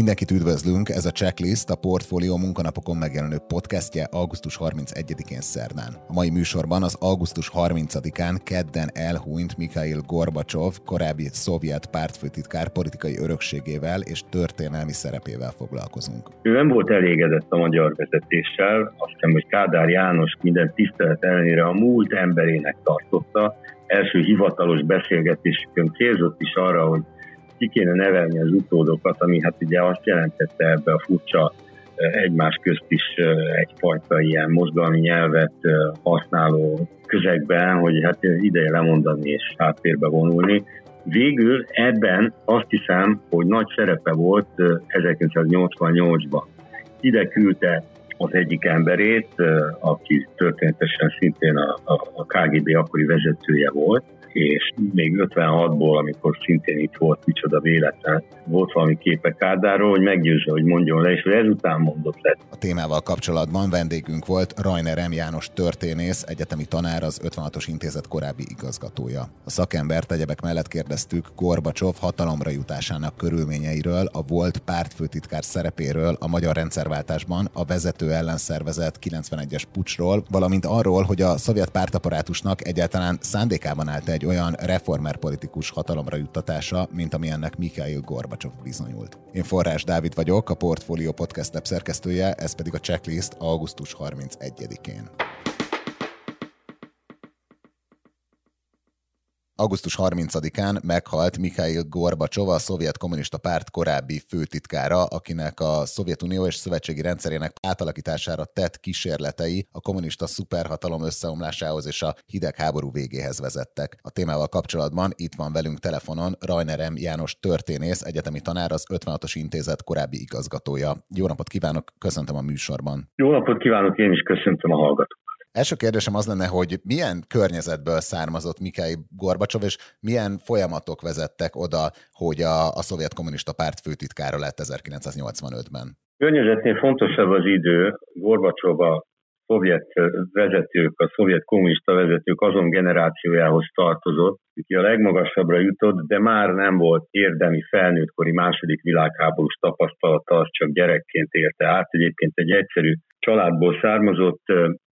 Mindenkit üdvözlünk, ez a Checklist, a Portfolio munkanapokon megjelenő podcastje augusztus 31-én szerdán. A mai műsorban az augusztus 30-án kedden elhúnyt Mikhail Gorbacsov, korábbi szovjet pártfőtitkár politikai örökségével és történelmi szerepével foglalkozunk. Ő nem volt elégedett a magyar vezetéssel, azt hiszem, hogy Kádár János minden tisztelet ellenére a múlt emberének tartotta. Első hivatalos beszélgetésükön célzott is arra, hogy ki kéne nevelni az utódokat, ami hát ugye azt jelentette ebbe a furcsa egymás közt is egyfajta ilyen mozgalmi nyelvet használó közegben, hogy hát ideje lemondani és háttérbe vonulni. Végül ebben azt hiszem, hogy nagy szerepe volt 1988-ban. Ide küldte az egyik emberét, aki történetesen szintén a, a, a KGB akkori vezetője volt, és még 56-ból, amikor szintén itt volt, micsoda véletlen, volt valami képe Kádáról, hogy meggyőzze, hogy mondjon le, és hogy ezután mondott le. A témával kapcsolatban vendégünk volt Rajner M. János történész, egyetemi tanár, az 56-os intézet korábbi igazgatója. A szakembert egyebek mellett kérdeztük Gorbacsov hatalomra jutásának körülményeiről, a volt pártfőtitkár szerepéről a magyar rendszerváltásban, a vezető ellenszervezet 91-es pucsról, valamint arról, hogy a szovjet pártaparátusnak egyáltalán szándékában állt egy olyan reformer politikus hatalomra juttatása, mint ami ennek Mikhail Gorbacsov bizonyult. Én Forrás Dávid vagyok, a Portfolio Podcast szerkesztője, ez pedig a checklist augusztus 31-én. Augusztus 30-án meghalt Mikhail Gorbacsov, a szovjet kommunista párt korábbi főtitkára, akinek a Szovjetunió és szövetségi rendszerének átalakítására tett kísérletei a kommunista szuperhatalom összeomlásához és a hidegháború végéhez vezettek. A témával kapcsolatban itt van velünk telefonon Rajner M. János történész, egyetemi tanár, az 56-os intézet korábbi igazgatója. Jó napot kívánok, köszöntöm a műsorban. Jó napot kívánok, én is köszöntöm a hallgatókat. Első kérdésem az lenne, hogy milyen környezetből származott Mikhail Gorbacsov, és milyen folyamatok vezettek oda, hogy a, a szovjet kommunista párt főtitkára lett 1985-ben? Környezetnél fontosabb az idő. Gorbacsov a szovjet vezetők, a szovjet kommunista vezetők azon generációjához tartozott, aki a legmagasabbra jutott, de már nem volt érdemi felnőttkori második világháborús tapasztalata, az csak gyerekként érte át. Egyébként egy egyszerű családból származott,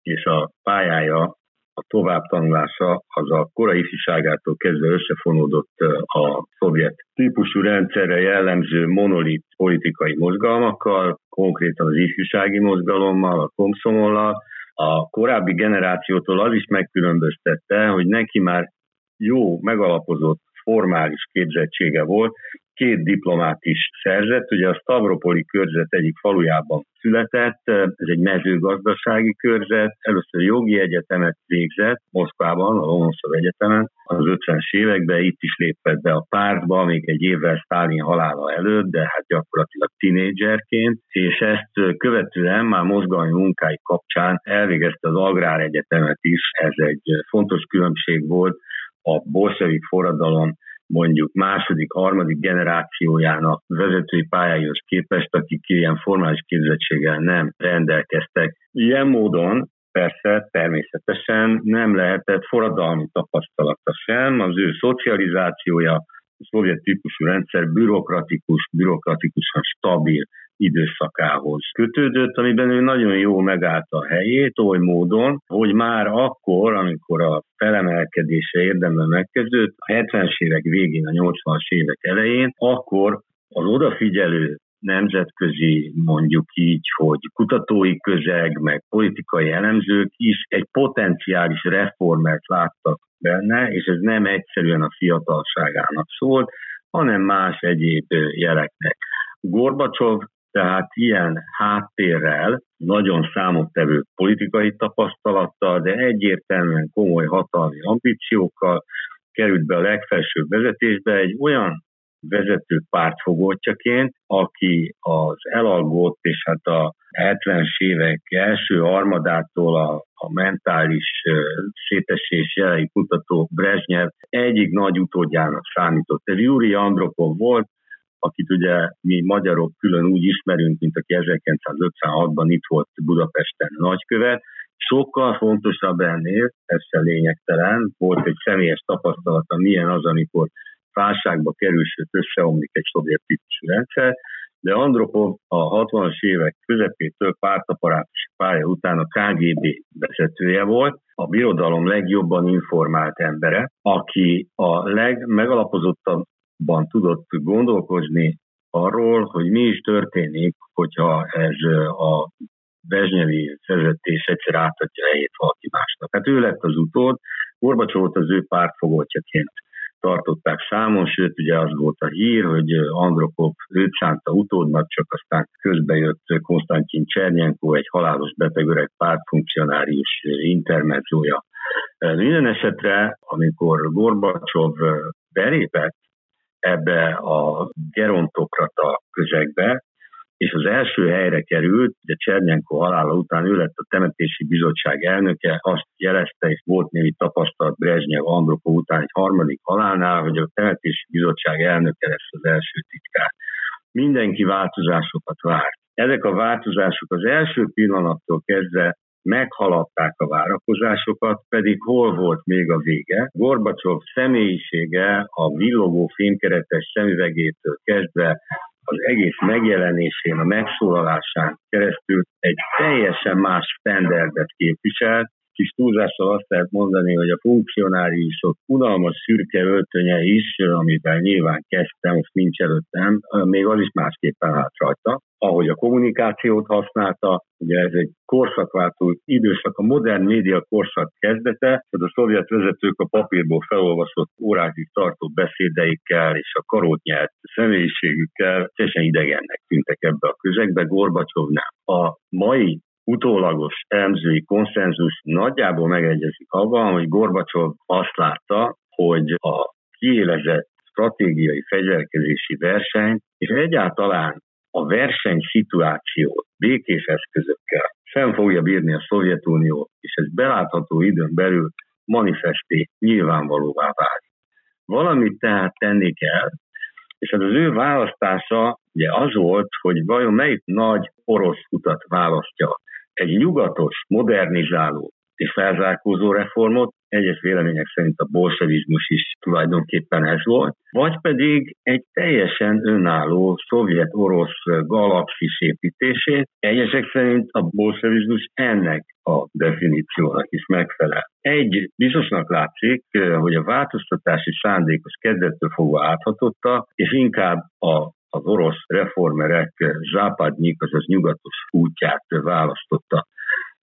és a pályája, a továbbtanulása az a korai ifjúságától kezdve összefonódott a szovjet típusú rendszerre jellemző monolit politikai mozgalmakkal, konkrétan az ifjúsági mozgalommal, a komszomollal. A korábbi generációtól az is megkülönböztette, hogy neki már jó, megalapozott formális képzettsége volt, két diplomát is szerzett. Ugye a Stavropoli körzet egyik falujában született, ez egy mezőgazdasági körzet, először jogi egyetemet végzett Moszkvában, a Lomonosov Egyetemen, az 50-es években itt is lépett be a pártba, még egy évvel Sztálin halála előtt, de hát gyakorlatilag tinédzserként, és ezt követően már mozgalmi munkái kapcsán elvégezte az Agrár Egyetemet is, ez egy fontos különbség volt a bolsevik forradalom mondjuk második, harmadik generációjának vezetői pályához képest, akik ilyen formális képzettséggel nem rendelkeztek. Ilyen módon persze természetesen nem lehetett forradalmi tapasztalata sem, az ő szocializációja, a szovjet típusú rendszer bürokratikus, bürokratikusan stabil időszakához kötődött, amiben ő nagyon jó megállta a helyét, oly módon, hogy már akkor, amikor a felemelkedése érdemben megkezdődött, a 70-es évek végén, a 80-as évek elején, akkor az odafigyelő nemzetközi, mondjuk így, hogy kutatói közeg, meg politikai elemzők is egy potenciális reformert láttak benne, és ez nem egyszerűen a fiatalságának szólt, hanem más egyéb jeleknek. Gorbacsov tehát ilyen háttérrel, nagyon számottevő politikai tapasztalattal, de egyértelműen komoly hatalmi ambíciókkal került be a legfelsőbb vezetésbe egy olyan vezető pártfogottjaként, aki az elalgott és hát a 70-es évek első armadától a, a mentális szétesés jelei kutató Brezsnyev egyik nagy utódjának számított. Ez Júri Andropov volt, akit ugye mi magyarok külön úgy ismerünk, mint aki 1956-ban itt volt Budapesten nagykövet, Sokkal fontosabb ennél, persze lényegtelen, volt egy személyes tapasztalata, milyen az, amikor válságba kerül, sőt összeomlik egy szovjet típusú rendszer, de Andropov a 60-as évek közepétől pártaparátus pálya után a KGB vezetője volt, a birodalom legjobban informált embere, aki a legmegalapozottabban tudott gondolkozni arról, hogy mi is történik, hogyha ez a Bezsnyevi vezetés egyszer átadja helyét valaki másnak. Hát ő lett az utód, Gorbacsovot az ő pártfogoltjaként tartották számon, sőt ugye az volt a hír, hogy Andropov őt szánta utódnak, csak aztán közbe jött Konstantin Csernyenko, egy halálos beteg öreg pártfunkcionárius intermezzoja. Minden esetre, amikor Gorbacsov belépett ebbe a gerontokrata közegbe, és az első helyre került, ugye Csernyenko halála után ő lett a temetési bizottság elnöke, azt jelezte, és volt némi tapasztalat Brezsnyev Andropov után egy harmadik halálnál, hogy a temetési bizottság elnöke lesz az első titkár. Mindenki változásokat várt. Ezek a változások az első pillanattól kezdve meghaladták a várakozásokat, pedig hol volt még a vége. Gorbacsov személyisége a villogó fémkeretes szemüvegétől kezdve az egész megjelenésén, a megszólalásán keresztül egy teljesen más standardet képviselt, kis túlzással azt lehet mondani, hogy a funkcionáriusok unalmas szürke öltönye is, amivel nyilván kezdtem, most nincs előttem, még az is másképpen állt rajta. Ahogy a kommunikációt használta, ugye ez egy korszakváltó időszak, a modern média korszak kezdete, hogy a szovjet vezetők a papírból felolvasott órákig tartó beszédeikkel és a karót nyert személyiségükkel teljesen idegennek tűntek ebbe a közegbe, Gorbacsov nem. A mai utólagos elemzői konszenzus nagyjából megegyezik abban, hogy Gorbacsov azt látta, hogy a kiélezett stratégiai fegyverkezési verseny, és egyáltalán a verseny szituációt békés eszközökkel sem fogja bírni a Szovjetunió, és ez belátható időn belül manifesté nyilvánvalóvá válik. Valamit tehát tenni kell, és az, az ő választása ugye az volt, hogy vajon melyik nagy orosz utat választja egy nyugatos, modernizáló és felzárkózó reformot, egyes vélemények szerint a bolsevizmus is tulajdonképpen ez volt, vagy pedig egy teljesen önálló szovjet-orosz galaxis építését, egyesek szerint a bolsevizmus ennek a definíciónak is megfelel. Egy biztosnak látszik, hogy a változtatási szándékos kezdettől fogva áthatotta, és inkább a az orosz reformerek Západnyik, azaz nyugatos útját választotta.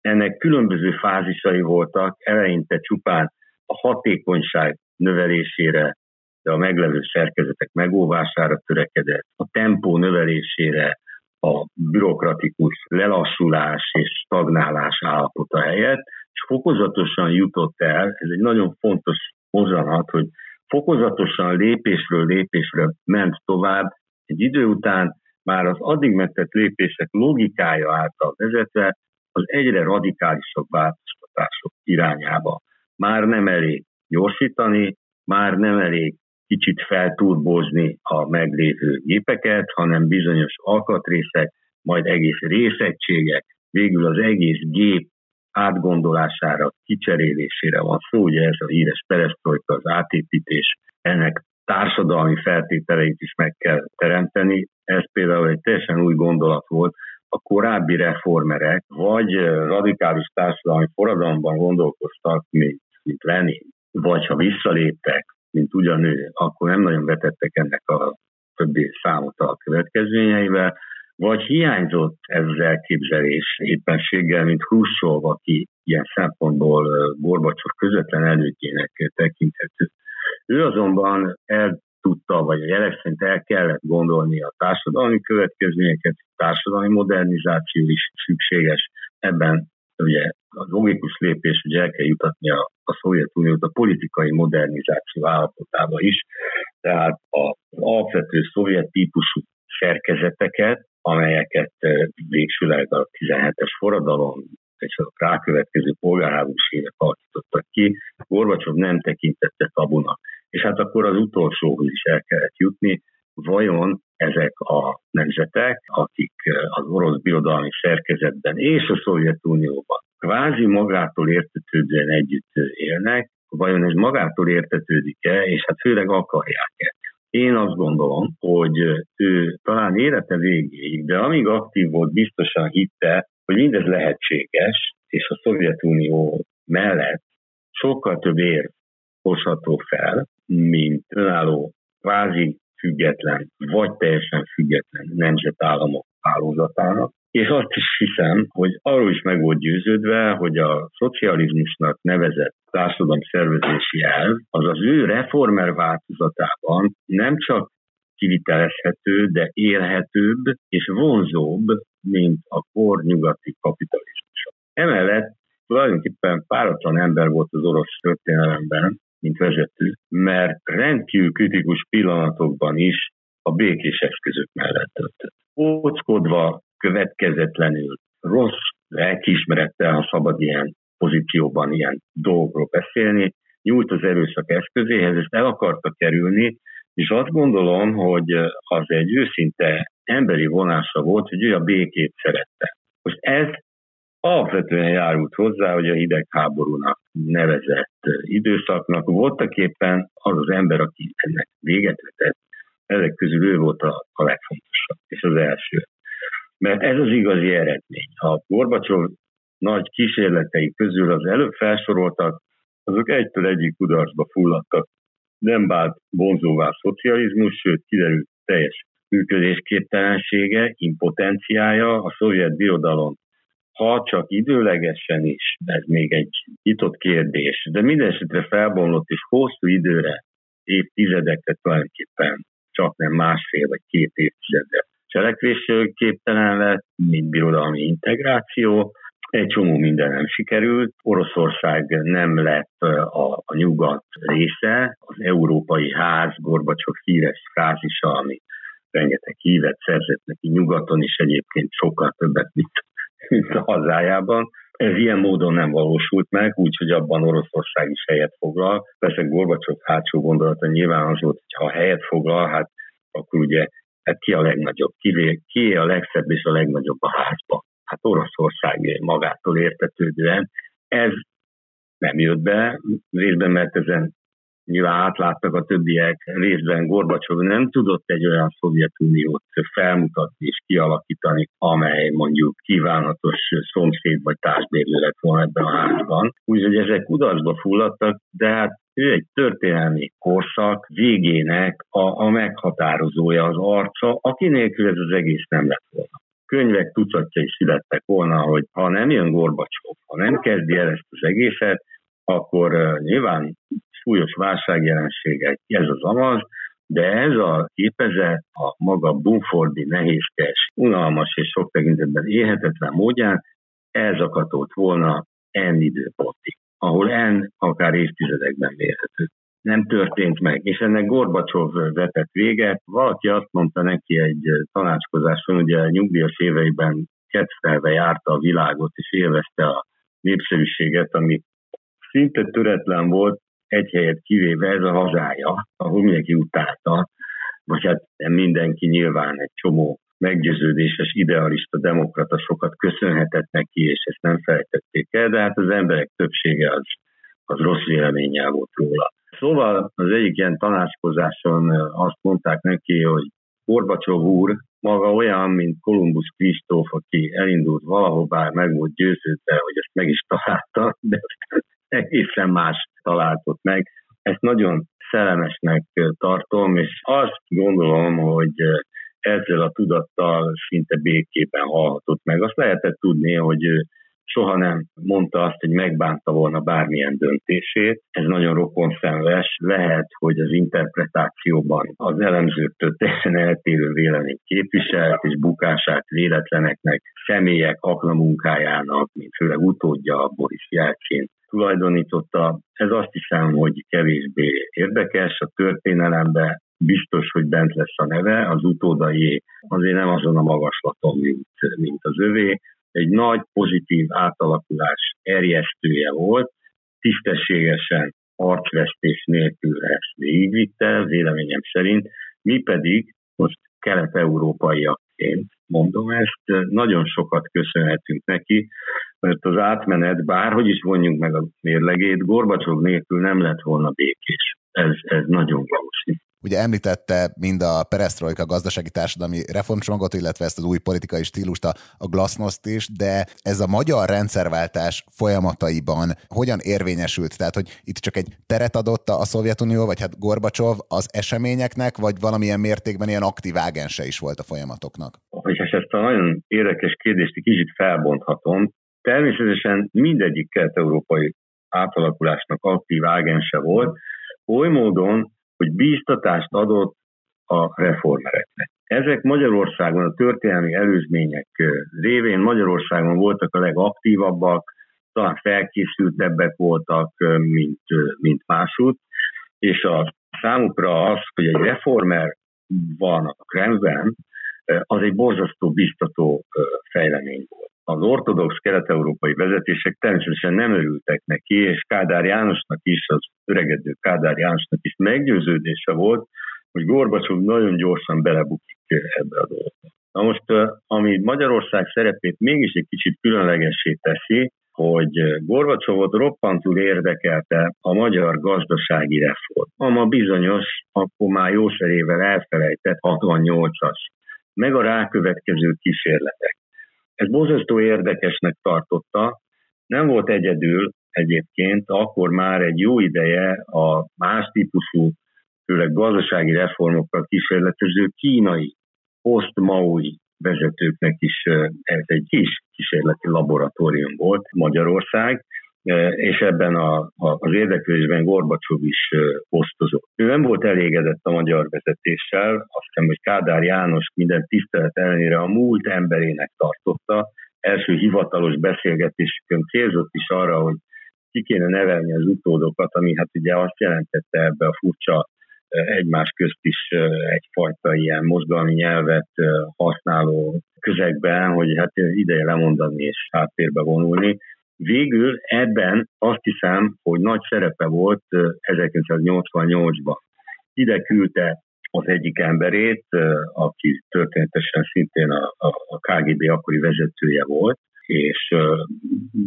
Ennek különböző fázisai voltak, eleinte csupán a hatékonyság növelésére, de a meglevő szerkezetek megóvására törekedett, a tempó növelésére, a bürokratikus lelassulás és stagnálás állapota helyett, és fokozatosan jutott el, ez egy nagyon fontos mozzanat, hogy fokozatosan lépésről lépésre ment tovább, egy idő után már az addig megtett lépések logikája által vezetve az egyre radikálisabb változtatások irányába. Már nem elég gyorsítani, már nem elég kicsit felturbózni a meglévő gépeket, hanem bizonyos alkatrészek, majd egész részegységek, végül az egész gép átgondolására, kicserélésére van szó, ugye ez a híres perestroika, az átépítés, ennek társadalmi feltételeit is meg kell teremteni. Ez például egy teljesen új gondolat volt. A korábbi reformerek vagy radikális társadalmi forradalomban gondolkoztak, mint, mint Lenin, vagy ha visszaléptek, mint ugyanő, akkor nem nagyon vetettek ennek a többi számot a következményeivel, vagy hiányzott ez az elképzelés éppenséggel, mint Hruscsov, aki ilyen szempontból Gorbacsov közvetlen előtjének tekinthető. Ő azonban el tudta, vagy a jelek szerint el kellett gondolni a társadalmi következményeket, társadalmi modernizáció is szükséges. Ebben ugye a logikus lépés, hogy el kell jutatni a, a Szovjetuniót a politikai modernizáció állapotába is, tehát az alapvető szovjet típusú szerkezeteket, amelyeket eh, végsőleg a 17-es forradalom és a rákövetkező polgárháborús évek alakítottak ki, Gorbacsov nem tekintette tabunak. És hát akkor az utolsóhoz is el kellett jutni, vajon ezek a nemzetek, akik az orosz birodalmi szerkezetben és a Szovjetunióban kvázi magától értetődően együtt élnek, vajon ez magától értetődik-e, és hát főleg akarják-e. Én azt gondolom, hogy ő talán élete végéig, de amíg aktív volt, biztosan hitte, hogy mindez lehetséges, és a Szovjetunió mellett sokkal több ér hozható fel, mint önálló, kvázi független, vagy teljesen független nemzetállamok hálózatának. És azt is hiszem, hogy arról is meg volt győződve, hogy a szocializmusnak nevezett társadalom szervezési elv, az az ő reformer változatában nem csak kivitelezhető, de élhetőbb és vonzóbb, mint a kor nyugati kapitalizmus. Emellett tulajdonképpen páratlan ember volt az orosz történelemben, mint vezető, mert rendkívül kritikus pillanatokban is a békés eszközök mellett töltött. Óckodva, következetlenül, rossz lelkiismerettel, ha szabad ilyen pozícióban ilyen dolgokról beszélni, nyújt az erőszak eszközéhez, ezt el akarta kerülni, és azt gondolom, hogy az egy őszinte emberi vonása volt, hogy ő a békét szerette. Most ez alapvetően járult hozzá, hogy a hidegháborúnak nevezett időszaknak voltak éppen az az ember, aki ennek véget vetett, ezek közül ő volt a, a legfontosabb, és az első. Mert ez az igazi eredmény. A Gorbacsov nagy kísérletei közül az előbb felsoroltak, azok egytől egyik kudarcba fulladtak. Nem vált vonzóvá szocializmus, sőt kiderült teljes működésképtelensége, impotenciája, a szovjet birodalom ha csak időlegesen is, ez még egy nyitott kérdés, de minden esetre felbomlott és hosszú időre, évtizedekre tulajdonképpen csak nem másfél vagy két évtizedre cselekvésképtelen lett, mint birodalmi integráció, egy csomó minden nem sikerült. Oroszország nem lett a, a nyugat része, az európai ház, Gorbacsov híres frázisa, ami rengeteg hívet szerzett neki nyugaton, is egyébként sokkal többet, mint a hazájában. Ez ilyen módon nem valósult meg, úgyhogy abban Oroszország is helyet foglal. Persze Gorbacsov hátsó gondolata nyilván az volt, hogy ha helyet foglal, hát akkor ugye hát ki a legnagyobb, ki, ki a legszebb és a legnagyobb a házban. Hát Oroszország magától értetődően. Ez nem jött be, részben mert ezen nyilván átláttak a többiek, részben Gorbacsov nem tudott egy olyan Szovjetuniót felmutatni és kialakítani, amely mondjuk kívánatos szomszéd vagy társbérlő lett volna ebben a házban. Úgyhogy ezek kudarcba fulladtak, de hát ő egy történelmi korszak végének a, a meghatározója, az arca, aki nélkül ez az egész nem lett volna könyvek tucatja is születtek volna, hogy ha nem jön Gorbacsov, ha nem kezdi el ezt az egészet, akkor nyilván súlyos válságjelenségek, ez az amaz, de ez a képezet a maga bumfordi, nehézkes, unalmas és sok tekintetben élhetetlen módján elzakatolt volna N időpontig, ahol N akár évtizedekben mérhető. Nem történt meg, és ennek Gorbacsov vetett véget. Valaki azt mondta neki egy tanácskozáson, ugye nyugdíjas éveiben kettelve járta a világot, és élvezte a népszerűséget, ami szinte töretlen volt, egy helyet kivéve ez a hazája, ahol mindenki utálta, vagy hát mindenki nyilván egy csomó meggyőződéses, idealista, demokrata sokat köszönhetett neki, és ezt nem felejtették el, de hát az emberek többsége az, az rossz véleménnyel volt róla. Szóval az egyik ilyen tanácskozáson azt mondták neki, hogy Gorbacsov úr maga olyan, mint Kolumbusz Kristóf, aki elindult valahová, meg volt győződve, hogy ezt meg is találta, de egészen más találtott meg. Ezt nagyon szellemesnek tartom, és azt gondolom, hogy ezzel a tudattal szinte békében hallhatott meg. Azt lehetett tudni, hogy soha nem mondta azt, hogy megbánta volna bármilyen döntését. Ez nagyon rokonszenves. Lehet, hogy az interpretációban az elemzőktől teljesen eltérő véleményt képviselt, és bukását véletleneknek, személyek aklamunkájának, mint főleg utódja Boris Jelcsin tulajdonította. Ez azt hiszem, hogy kevésbé érdekes a történelembe, biztos, hogy bent lesz a neve, az utódai azért nem azon a magaslaton, mint, mint az övé. Egy nagy pozitív átalakulás erjesztője volt, tisztességesen arcvesztés nélkül ezt végigvitte, véleményem szerint, mi pedig most kelet-európaiakként mondom ezt, nagyon sokat köszönhetünk neki, mert az átmenet, bárhogy is vonjunk meg a mérlegét, Gorbacsov nélkül nem lett volna békés. Ez, ez nagyon valószínű. Ugye említette mind a perestroika gazdasági társadalmi reformcsomagot, illetve ezt az új politikai stílust, a, a glasnost is, de ez a magyar rendszerváltás folyamataiban hogyan érvényesült? Tehát, hogy itt csak egy teret adott a Szovjetunió, vagy hát Gorbacsov az eseményeknek, vagy valamilyen mértékben ilyen aktív ágense is volt a folyamatoknak? Hogy ezt a nagyon érdekes kérdést egy kicsit felbonthatom, természetesen mindegyik kelet-európai átalakulásnak aktív ágense volt, oly módon, hogy bíztatást adott a reformereknek. Ezek Magyarországon a történelmi előzmények révén Magyarországon voltak a legaktívabbak, talán felkészültebbek voltak, mint, mint másút, és a számukra az, hogy egy reformer van a Kremlben, az egy borzasztó biztató fejlemény volt az ortodox kelet-európai vezetések természetesen nem örültek neki, és Kádár Jánosnak is, az öregedő Kádár Jánosnak is meggyőződése volt, hogy Gorbacsov nagyon gyorsan belebukik ebbe a dologba. Na most, ami Magyarország szerepét mégis egy kicsit különlegessé teszi, hogy Gorbacsovot roppantul érdekelte a magyar gazdasági reform. Ama bizonyos, akkor már jószerével elfelejtett 68-as, meg a rákövetkező kísérletek. Ez borzasztó érdekesnek tartotta. Nem volt egyedül egyébként, akkor már egy jó ideje a más típusú, főleg gazdasági reformokkal kísérletező kínai, post-maui vezetőknek is ez egy kis kísérleti laboratórium volt Magyarország, és ebben a, az érdeklődésben Gorbacsov is osztozott. Ő nem volt elégedett a magyar vezetéssel, azt hiszem, hogy Kádár János minden tisztelet ellenére a múlt emberének tartotta. Első hivatalos beszélgetésükön célzott is arra, hogy ki kéne nevelni az utódokat, ami hát ugye azt jelentette ebbe a furcsa egymás közt is egyfajta ilyen mozgalmi nyelvet használó közegben, hogy hát ideje lemondani és háttérbe vonulni. Végül ebben azt hiszem, hogy nagy szerepe volt 1988-ban. Ide küldte az egyik emberét, aki történetesen szintén a, a KGB akkori vezetője volt, és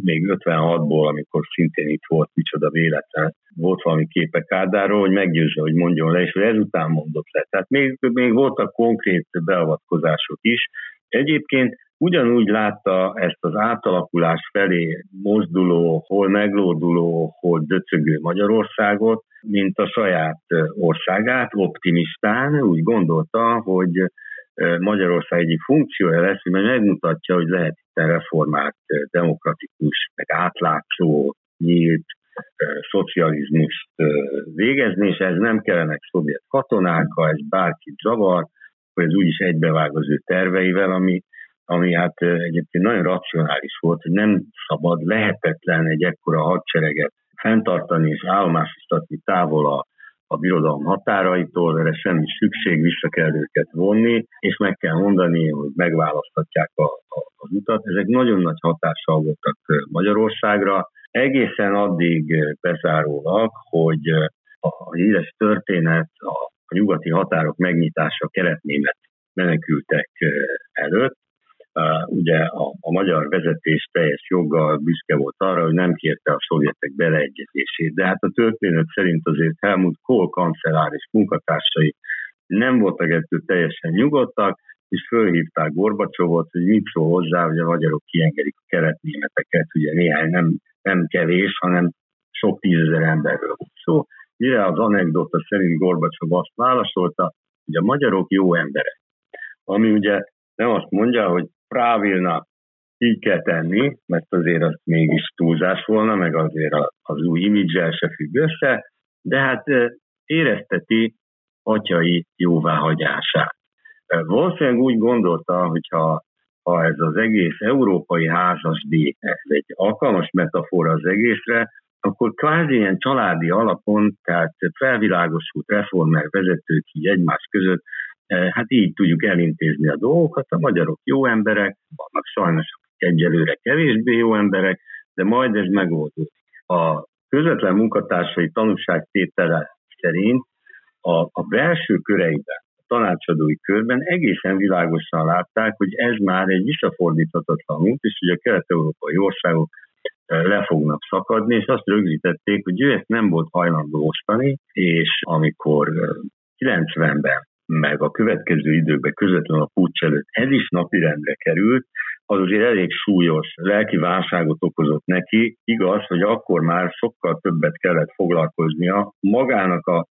még 56-ból, amikor szintén itt volt, micsoda véletlen, volt valami képe Kádáról, hogy meggyőzze, hogy mondjon le, és hogy ezután mondott le. Tehát még, még voltak konkrét beavatkozások is. Egyébként ugyanúgy látta ezt az átalakulás felé mozduló, hol meglóduló, hol döcögő Magyarországot, mint a saját országát, optimistán, úgy gondolta, hogy Magyarország egyik funkciója lesz, hogy megmutatja, hogy lehet itt reformált, demokratikus, meg átlátszó, nyílt szocializmust végezni, és ez nem kellenek szovjet katonák, ha ez bárkit zavar, hogy ez úgyis egybevág az ő terveivel, ami ami hát egyébként nagyon racionális volt, hogy nem szabad, lehetetlen egy ekkora hadsereget fenntartani és állomásoztatni távol a, a birodalom határaitól, erre semmi szükség, vissza kell őket vonni, és meg kell mondani, hogy megválasztatják a, a, az utat. Ezek nagyon nagy hatással voltak Magyarországra, egészen addig bezárólag, hogy a híres történet a nyugati határok megnyitása keletnémet menekültek előtt, ugye a, a magyar vezetés teljes joggal büszke volt arra, hogy nem kérte a szovjetek beleegyezését. De hát a történet szerint azért Helmut Kohl kancellár és munkatársai nem voltak ettől teljesen nyugodtak, és fölhívták Gorbacsovot, hogy mit szól hozzá, hogy a magyarok kiengedik a keretnémeteket, ugye néhány nem, nem kevés, hanem sok tízezer emberről volt szó. Mire az anekdota szerint Gorbacsov azt válaszolta, hogy a magyarok jó emberek. Ami ugye nem azt mondja, hogy Právilna így kell tenni, mert azért az mégis túlzás volna, meg azért az új imidzsel se függ össze, de hát érezteti atyai jóváhagyását. Valószínűleg úgy gondolta, hogyha ha ez az egész európai házasdi, ez egy alkalmas metafora az egészre, akkor kvázi ilyen családi alapon, tehát felvilágosult reformer vezetők így egymás között hát így tudjuk elintézni a dolgokat. A magyarok jó emberek, vannak sajnos egyelőre kevésbé jó emberek, de majd ez megoldódik. A közvetlen munkatársai tanúságtétele szerint a, a belső köreiben, a tanácsadói körben egészen világosan látták, hogy ez már egy visszafordíthatatlan út, és hogy a kelet-európai országok le fognak szakadni, és azt rögzítették, hogy ő ezt nem volt hajlandó osztani, és amikor 90-ben meg a következő időkben közvetlenül a pucs előtt ez is napirendre került, az azért elég súlyos lelki válságot okozott neki. Igaz, hogy akkor már sokkal többet kellett foglalkoznia magának a,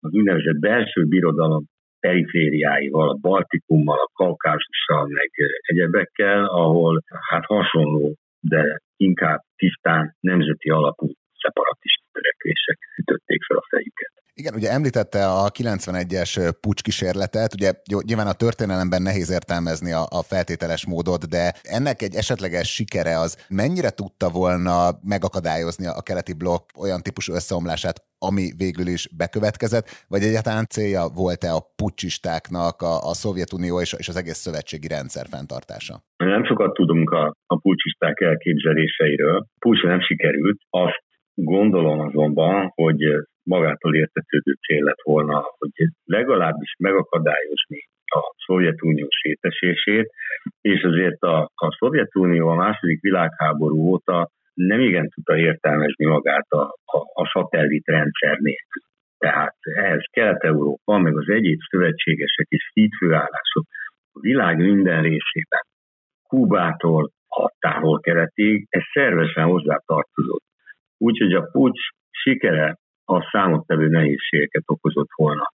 az úgynevezett belső birodalom perifériáival, a Baltikummal, a Kaukázussal, meg egyebekkel, ahol hát hasonló, de inkább tisztán nemzeti alapú szeparatista törekvések ütötték fel a fejüket. Igen, ugye említette a 91-es pucskísérletet, ugye nyilván a történelemben nehéz értelmezni a, a feltételes módot, de ennek egy esetleges sikere az mennyire tudta volna megakadályozni a keleti blokk olyan típusú összeomlását, ami végül is bekövetkezett, vagy egyáltalán célja volt-e a pucsistáknak a, a Szovjetunió és, és az egész szövetségi rendszer fenntartása? Nem sokat tudunk a, a pucsisták elképzeléseiről. Pucs nem sikerült. Azt gondolom azonban, hogy magától értetődő cél lett volna, hogy legalábbis megakadályozni a Szovjetunió sétesését, és azért a, a Szovjetunió a második világháború óta nem igen tudta értelmezni magát a, a, a szatellit rendszer nélkül. Tehát ehhez Kelet-Európa, meg az egyéb szövetségesek és hídfőállások a világ minden részében, Kubától a távol-keletig, ez szervesen hozzá tartozott. Úgyhogy a pucs sikere a számottevő nehézségeket okozott volna.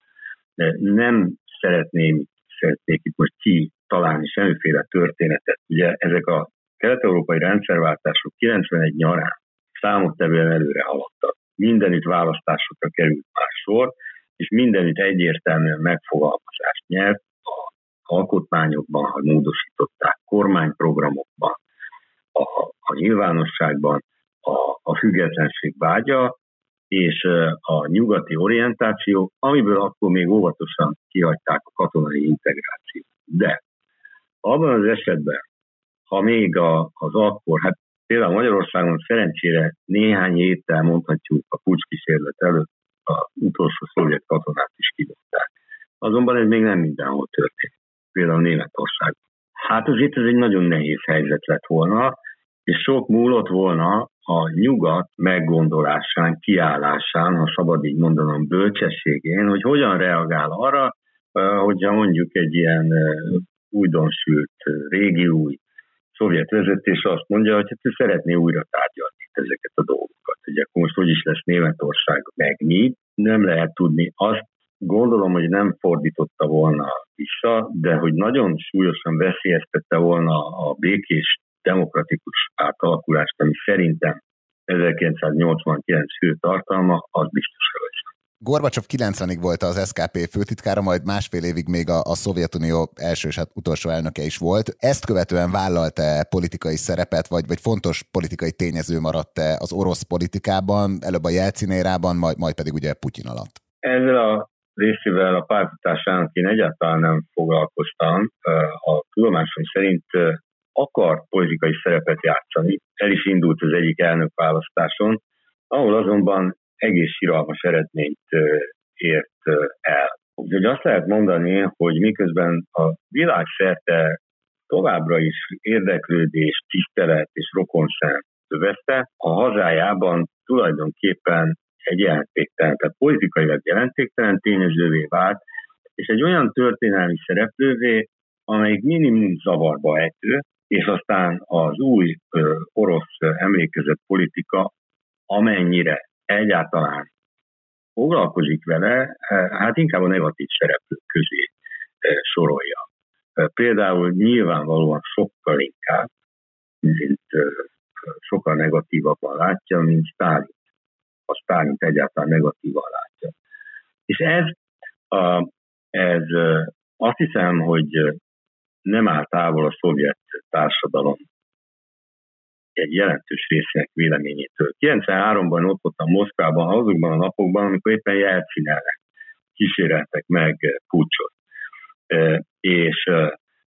Nem szeretném, szeretnék itt most ki találni semmiféle történetet. Ugye ezek a kelet-európai rendszerváltások 91 nyarán számottevően előre haladtak. Mindenütt választásokra került már sor, és mindenütt egyértelműen megfogalmazást nyert a alkotmányokban, ha módosították, kormányprogramokban, a, a nyilvánosságban a, a függetlenség vágya, és a nyugati orientáció, amiből akkor még óvatosan kihagyták a katonai integrációt. De abban az esetben, ha még a, az akkor, hát például Magyarországon szerencsére néhány héttel mondhatjuk a pucskísérlet előtt az utolsó szovjet katonát is kivonták. Azonban ez még nem mindenhol történt. Például Németországban. Hát azért ez egy nagyon nehéz helyzet lett volna, és sok múlott volna a nyugat meggondolásán, kiállásán, ha szabad így mondanom, bölcsességén, hogy hogyan reagál arra, hogyha mondjuk egy ilyen újdonsült, régi új szovjet vezetés azt mondja, hogy hát ő szeretné újra tárgyalni ezeket a dolgokat. Ugye akkor most hogy is lesz Németország megnyit, nem lehet tudni. Azt gondolom, hogy nem fordította volna vissza, de hogy nagyon súlyosan veszélyeztette volna a békés demokratikus átalakulást, ami szerintem 1989 fő tartalma, az biztos hogy Gorbacsov 90-ig volt az SKP főtitkára, majd másfél évig még a, a Szovjetunió első és hát utolsó elnöke is volt. Ezt követően vállalta politikai szerepet, vagy, vagy fontos politikai tényező maradt-e az orosz politikában, előbb a Jelcin érában, majd, majd pedig ugye Putyin alatt? Ezzel a részével a pártfutásának én egyáltalán nem foglalkoztam. A tudomásom szerint akar politikai szerepet játszani. El is indult az egyik elnökválasztáson, ahol azonban egész siralmas eredményt ért el. Úgyhogy azt lehet mondani, hogy miközben a világ szerte továbbra is érdeklődés, tisztelet és rokonszem övezte, a hazájában tulajdonképpen egy jelentéktelen, tehát politikailag jelentéktelen tényezővé vált, és egy olyan történelmi szereplővé, amelyik minimum zavarba ejtő, és aztán az új orosz emlékezett politika, amennyire egyáltalán foglalkozik vele, hát inkább a negatív szereplők közé sorolja. Például nyilvánvalóan sokkal inkább, mint sokkal negatívabban látja, mint Stálin. A Stálin egyáltalán negatívan látja. És ez, ez azt hiszem, hogy nem áll távol a szovjet társadalom egy jelentős részének véleményétől. 93-ban ott voltam Moszkvában, azokban a napokban, amikor éppen Jelcin ellen kíséreltek meg pucsot. És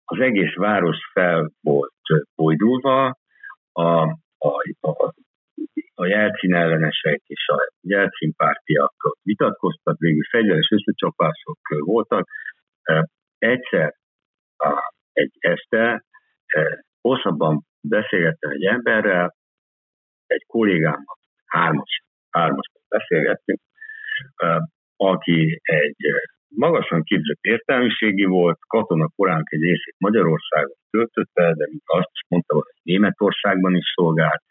az egész város fel volt bojdulva, a, a, a, a Jelcin ellenesek és a Jelcin pártiak vitatkoztak, végül fegyveres összecsapások voltak, Egyszer egy este hosszabban beszélgettem egy emberrel, egy kollégámmal, hármas, hármas beszélgettünk, aki egy magasan képzett értelmiségi volt, katona koránk egy részét Magyarországon töltötte, de mint azt is mondta, hogy Németországban is szolgált.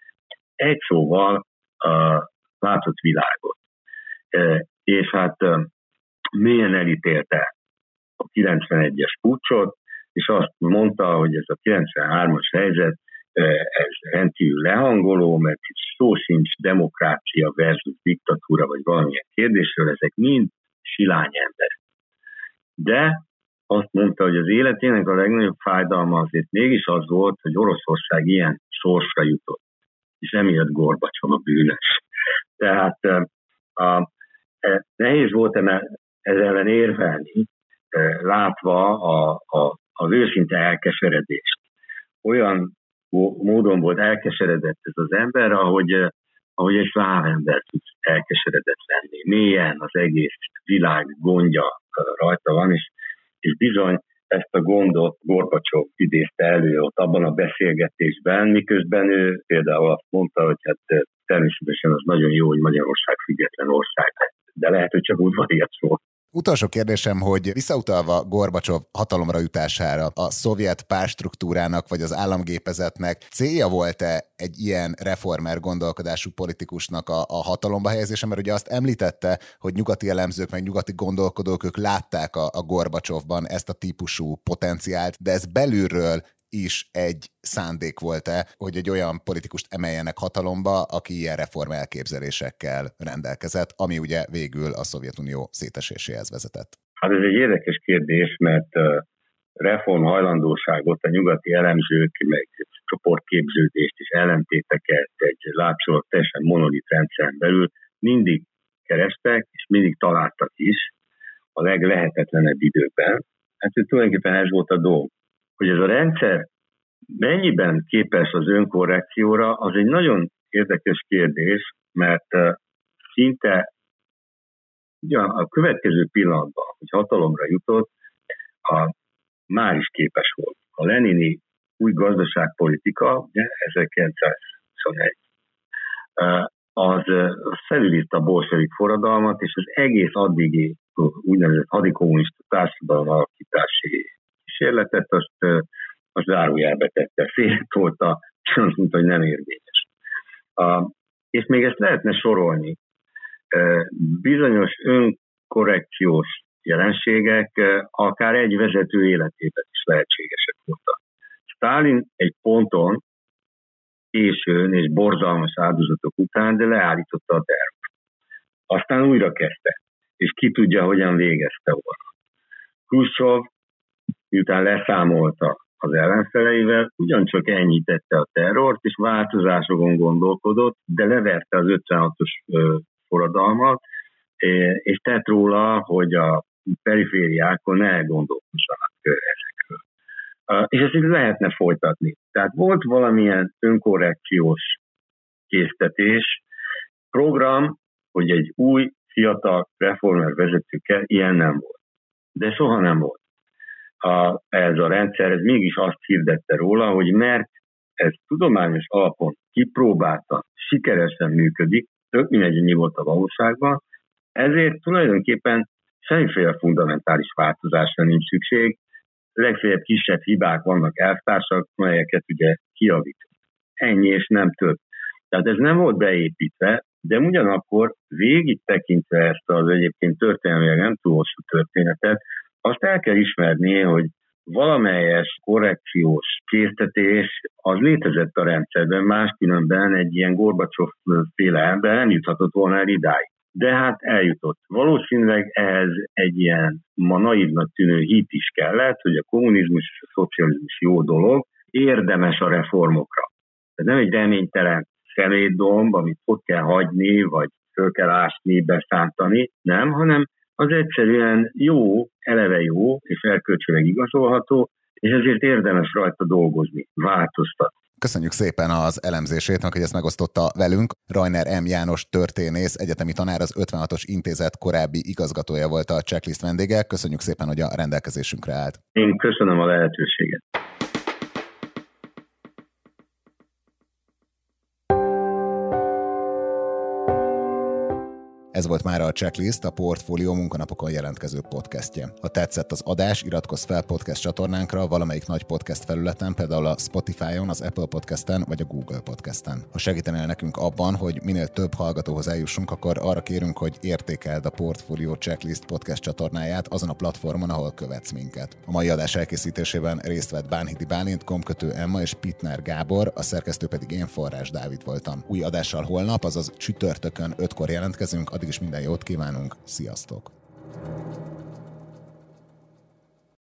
Egy szóval uh, látott világot. És hát uh, mélyen elítélte a 91-es pucsot, és azt mondta, hogy ez a 93-as helyzet ez rendkívül lehangoló, mert itt szó sincs demokrácia versus diktatúra, vagy valamilyen kérdésről, ezek mind silány emberek. De azt mondta, hogy az életének a legnagyobb fájdalma azért mégis az volt, hogy Oroszország ilyen sorsra jutott, és emiatt Gorbacsov a bűnös. Tehát a, a, nehéz volt ez ellen érvelni, látva a, a, az őszinte elkeseredést. Olyan módon volt elkeseredett ez az ember, ahogy, ahogy egy ember tud elkeseredett lenni. Mélyen az egész világ gondja rajta van, és, és bizony ezt a gondot Gorbacsov idézte elő ott abban a beszélgetésben, miközben ő például azt mondta, hogy hát természetesen az nagyon jó, hogy Magyarország független ország, de lehet, hogy csak udvariat szól. Utolsó kérdésem, hogy visszautalva Gorbacsov hatalomra jutására, a szovjet párstruktúrának vagy az államgépezetnek célja volt-e egy ilyen reformer gondolkodású politikusnak a, a hatalomba helyezése? Mert ugye azt említette, hogy nyugati elemzők, meg nyugati gondolkodók, ők látták a, a Gorbacsovban ezt a típusú potenciált, de ez belülről is egy szándék volt-e, hogy egy olyan politikust emeljenek hatalomba, aki ilyen reform elképzelésekkel rendelkezett, ami ugye végül a Szovjetunió széteséséhez vezetett? Hát ez egy érdekes kérdés, mert reform hajlandóságot a nyugati elemzők, meg csoportképződést és ellentéteket egy látszólag teljesen monolit rendszeren belül mindig kerestek, és mindig találtak is a leglehetetlenebb időben. Hát tulajdonképpen ez volt a dolg hogy ez a rendszer mennyiben képes az önkorrekcióra, az egy nagyon érdekes kérdés, mert szinte ugyan a következő pillanatban, hogy hatalomra jutott, a, már is képes volt. A Lenini új gazdaságpolitika, ugye 1921, az felülírta a bolsevik forradalmat, és az egész addigi úgynevezett hadikommunista társadalom alakítási kísérletet, azt, azt zárójelbe tette, féltolta, és azt mondta, hogy nem érvényes. A, és még ezt lehetne sorolni. Bizonyos önkorrekciós jelenségek akár egy vezető életében is lehetségesek voltak. Stalin egy ponton későn és borzalmas áldozatok után, de leállította a tervet. Aztán újra kezdte, és ki tudja, hogyan végezte volna. Khrushchev miután leszámolta az ellenfeleivel, ugyancsak enyhítette a terrort, és változásokon gondolkodott, de leverte az 56-os forradalmat, és tett róla, hogy a perifériákon ne gondolkozzanak ezekről. És ezt így lehetne folytatni. Tehát volt valamilyen önkorrekciós késztetés, program, hogy egy új, fiatal reformer vezető kell, ilyen nem volt. De soha nem volt a, ez a rendszer, ez mégis azt hirdette róla, hogy mert ez tudományos alapon kipróbáltan, sikeresen működik, tök mindegy, mi volt a valóságban, ezért tulajdonképpen semmiféle fundamentális változásra nincs szükség, legfeljebb kisebb hibák vannak elvtársak, melyeket ugye kiavít. Ennyi és nem több. Tehát ez nem volt beépítve, de ugyanakkor végig tekintve ezt az egyébként történelmileg nem túl hosszú történetet, azt el kell ismerni, hogy valamelyes korrekciós késztetés az létezett a rendszerben, máskülönben egy ilyen Gorbacsov féle ember nem juthatott volna el idáig. De hát eljutott. Valószínűleg ehhez egy ilyen ma naívnak tűnő hit is kellett, hogy a kommunizmus és a szocializmus jó dolog, érdemes a reformokra. Ez nem egy reménytelen szemétdomb, amit ott kell hagyni, vagy föl kell ásni, beszántani, nem, hanem az egyszerűen jó, eleve jó, és erkölcsileg igazolható, és ezért érdemes rajta dolgozni, változtatni. Köszönjük szépen az elemzését, hogy ezt megosztotta velünk. Rajner M. János történész, egyetemi tanár, az 56-os intézet korábbi igazgatója volt a checklist vendége. Köszönjük szépen, hogy a rendelkezésünkre állt. Én köszönöm a lehetőséget. Ez volt már a Checklist, a Portfolio munkanapokon jelentkező podcastje. Ha tetszett az adás, iratkozz fel podcast csatornánkra valamelyik nagy podcast felületen, például a Spotify-on, az Apple Podcast-en vagy a Google Podcast-en. Ha segítenél nekünk abban, hogy minél több hallgatóhoz eljussunk, akkor arra kérünk, hogy értékeld a Portfolio Checklist podcast csatornáját azon a platformon, ahol követsz minket. A mai adás elkészítésében részt vett Bánhidi Bálint, Komkötő Emma és Pitner Gábor, a szerkesztő pedig én Forrás Dávid voltam. Új adással holnap, azaz csütörtökön 5-kor jelentkezünk, addig is minden jót kívánunk, sziasztok!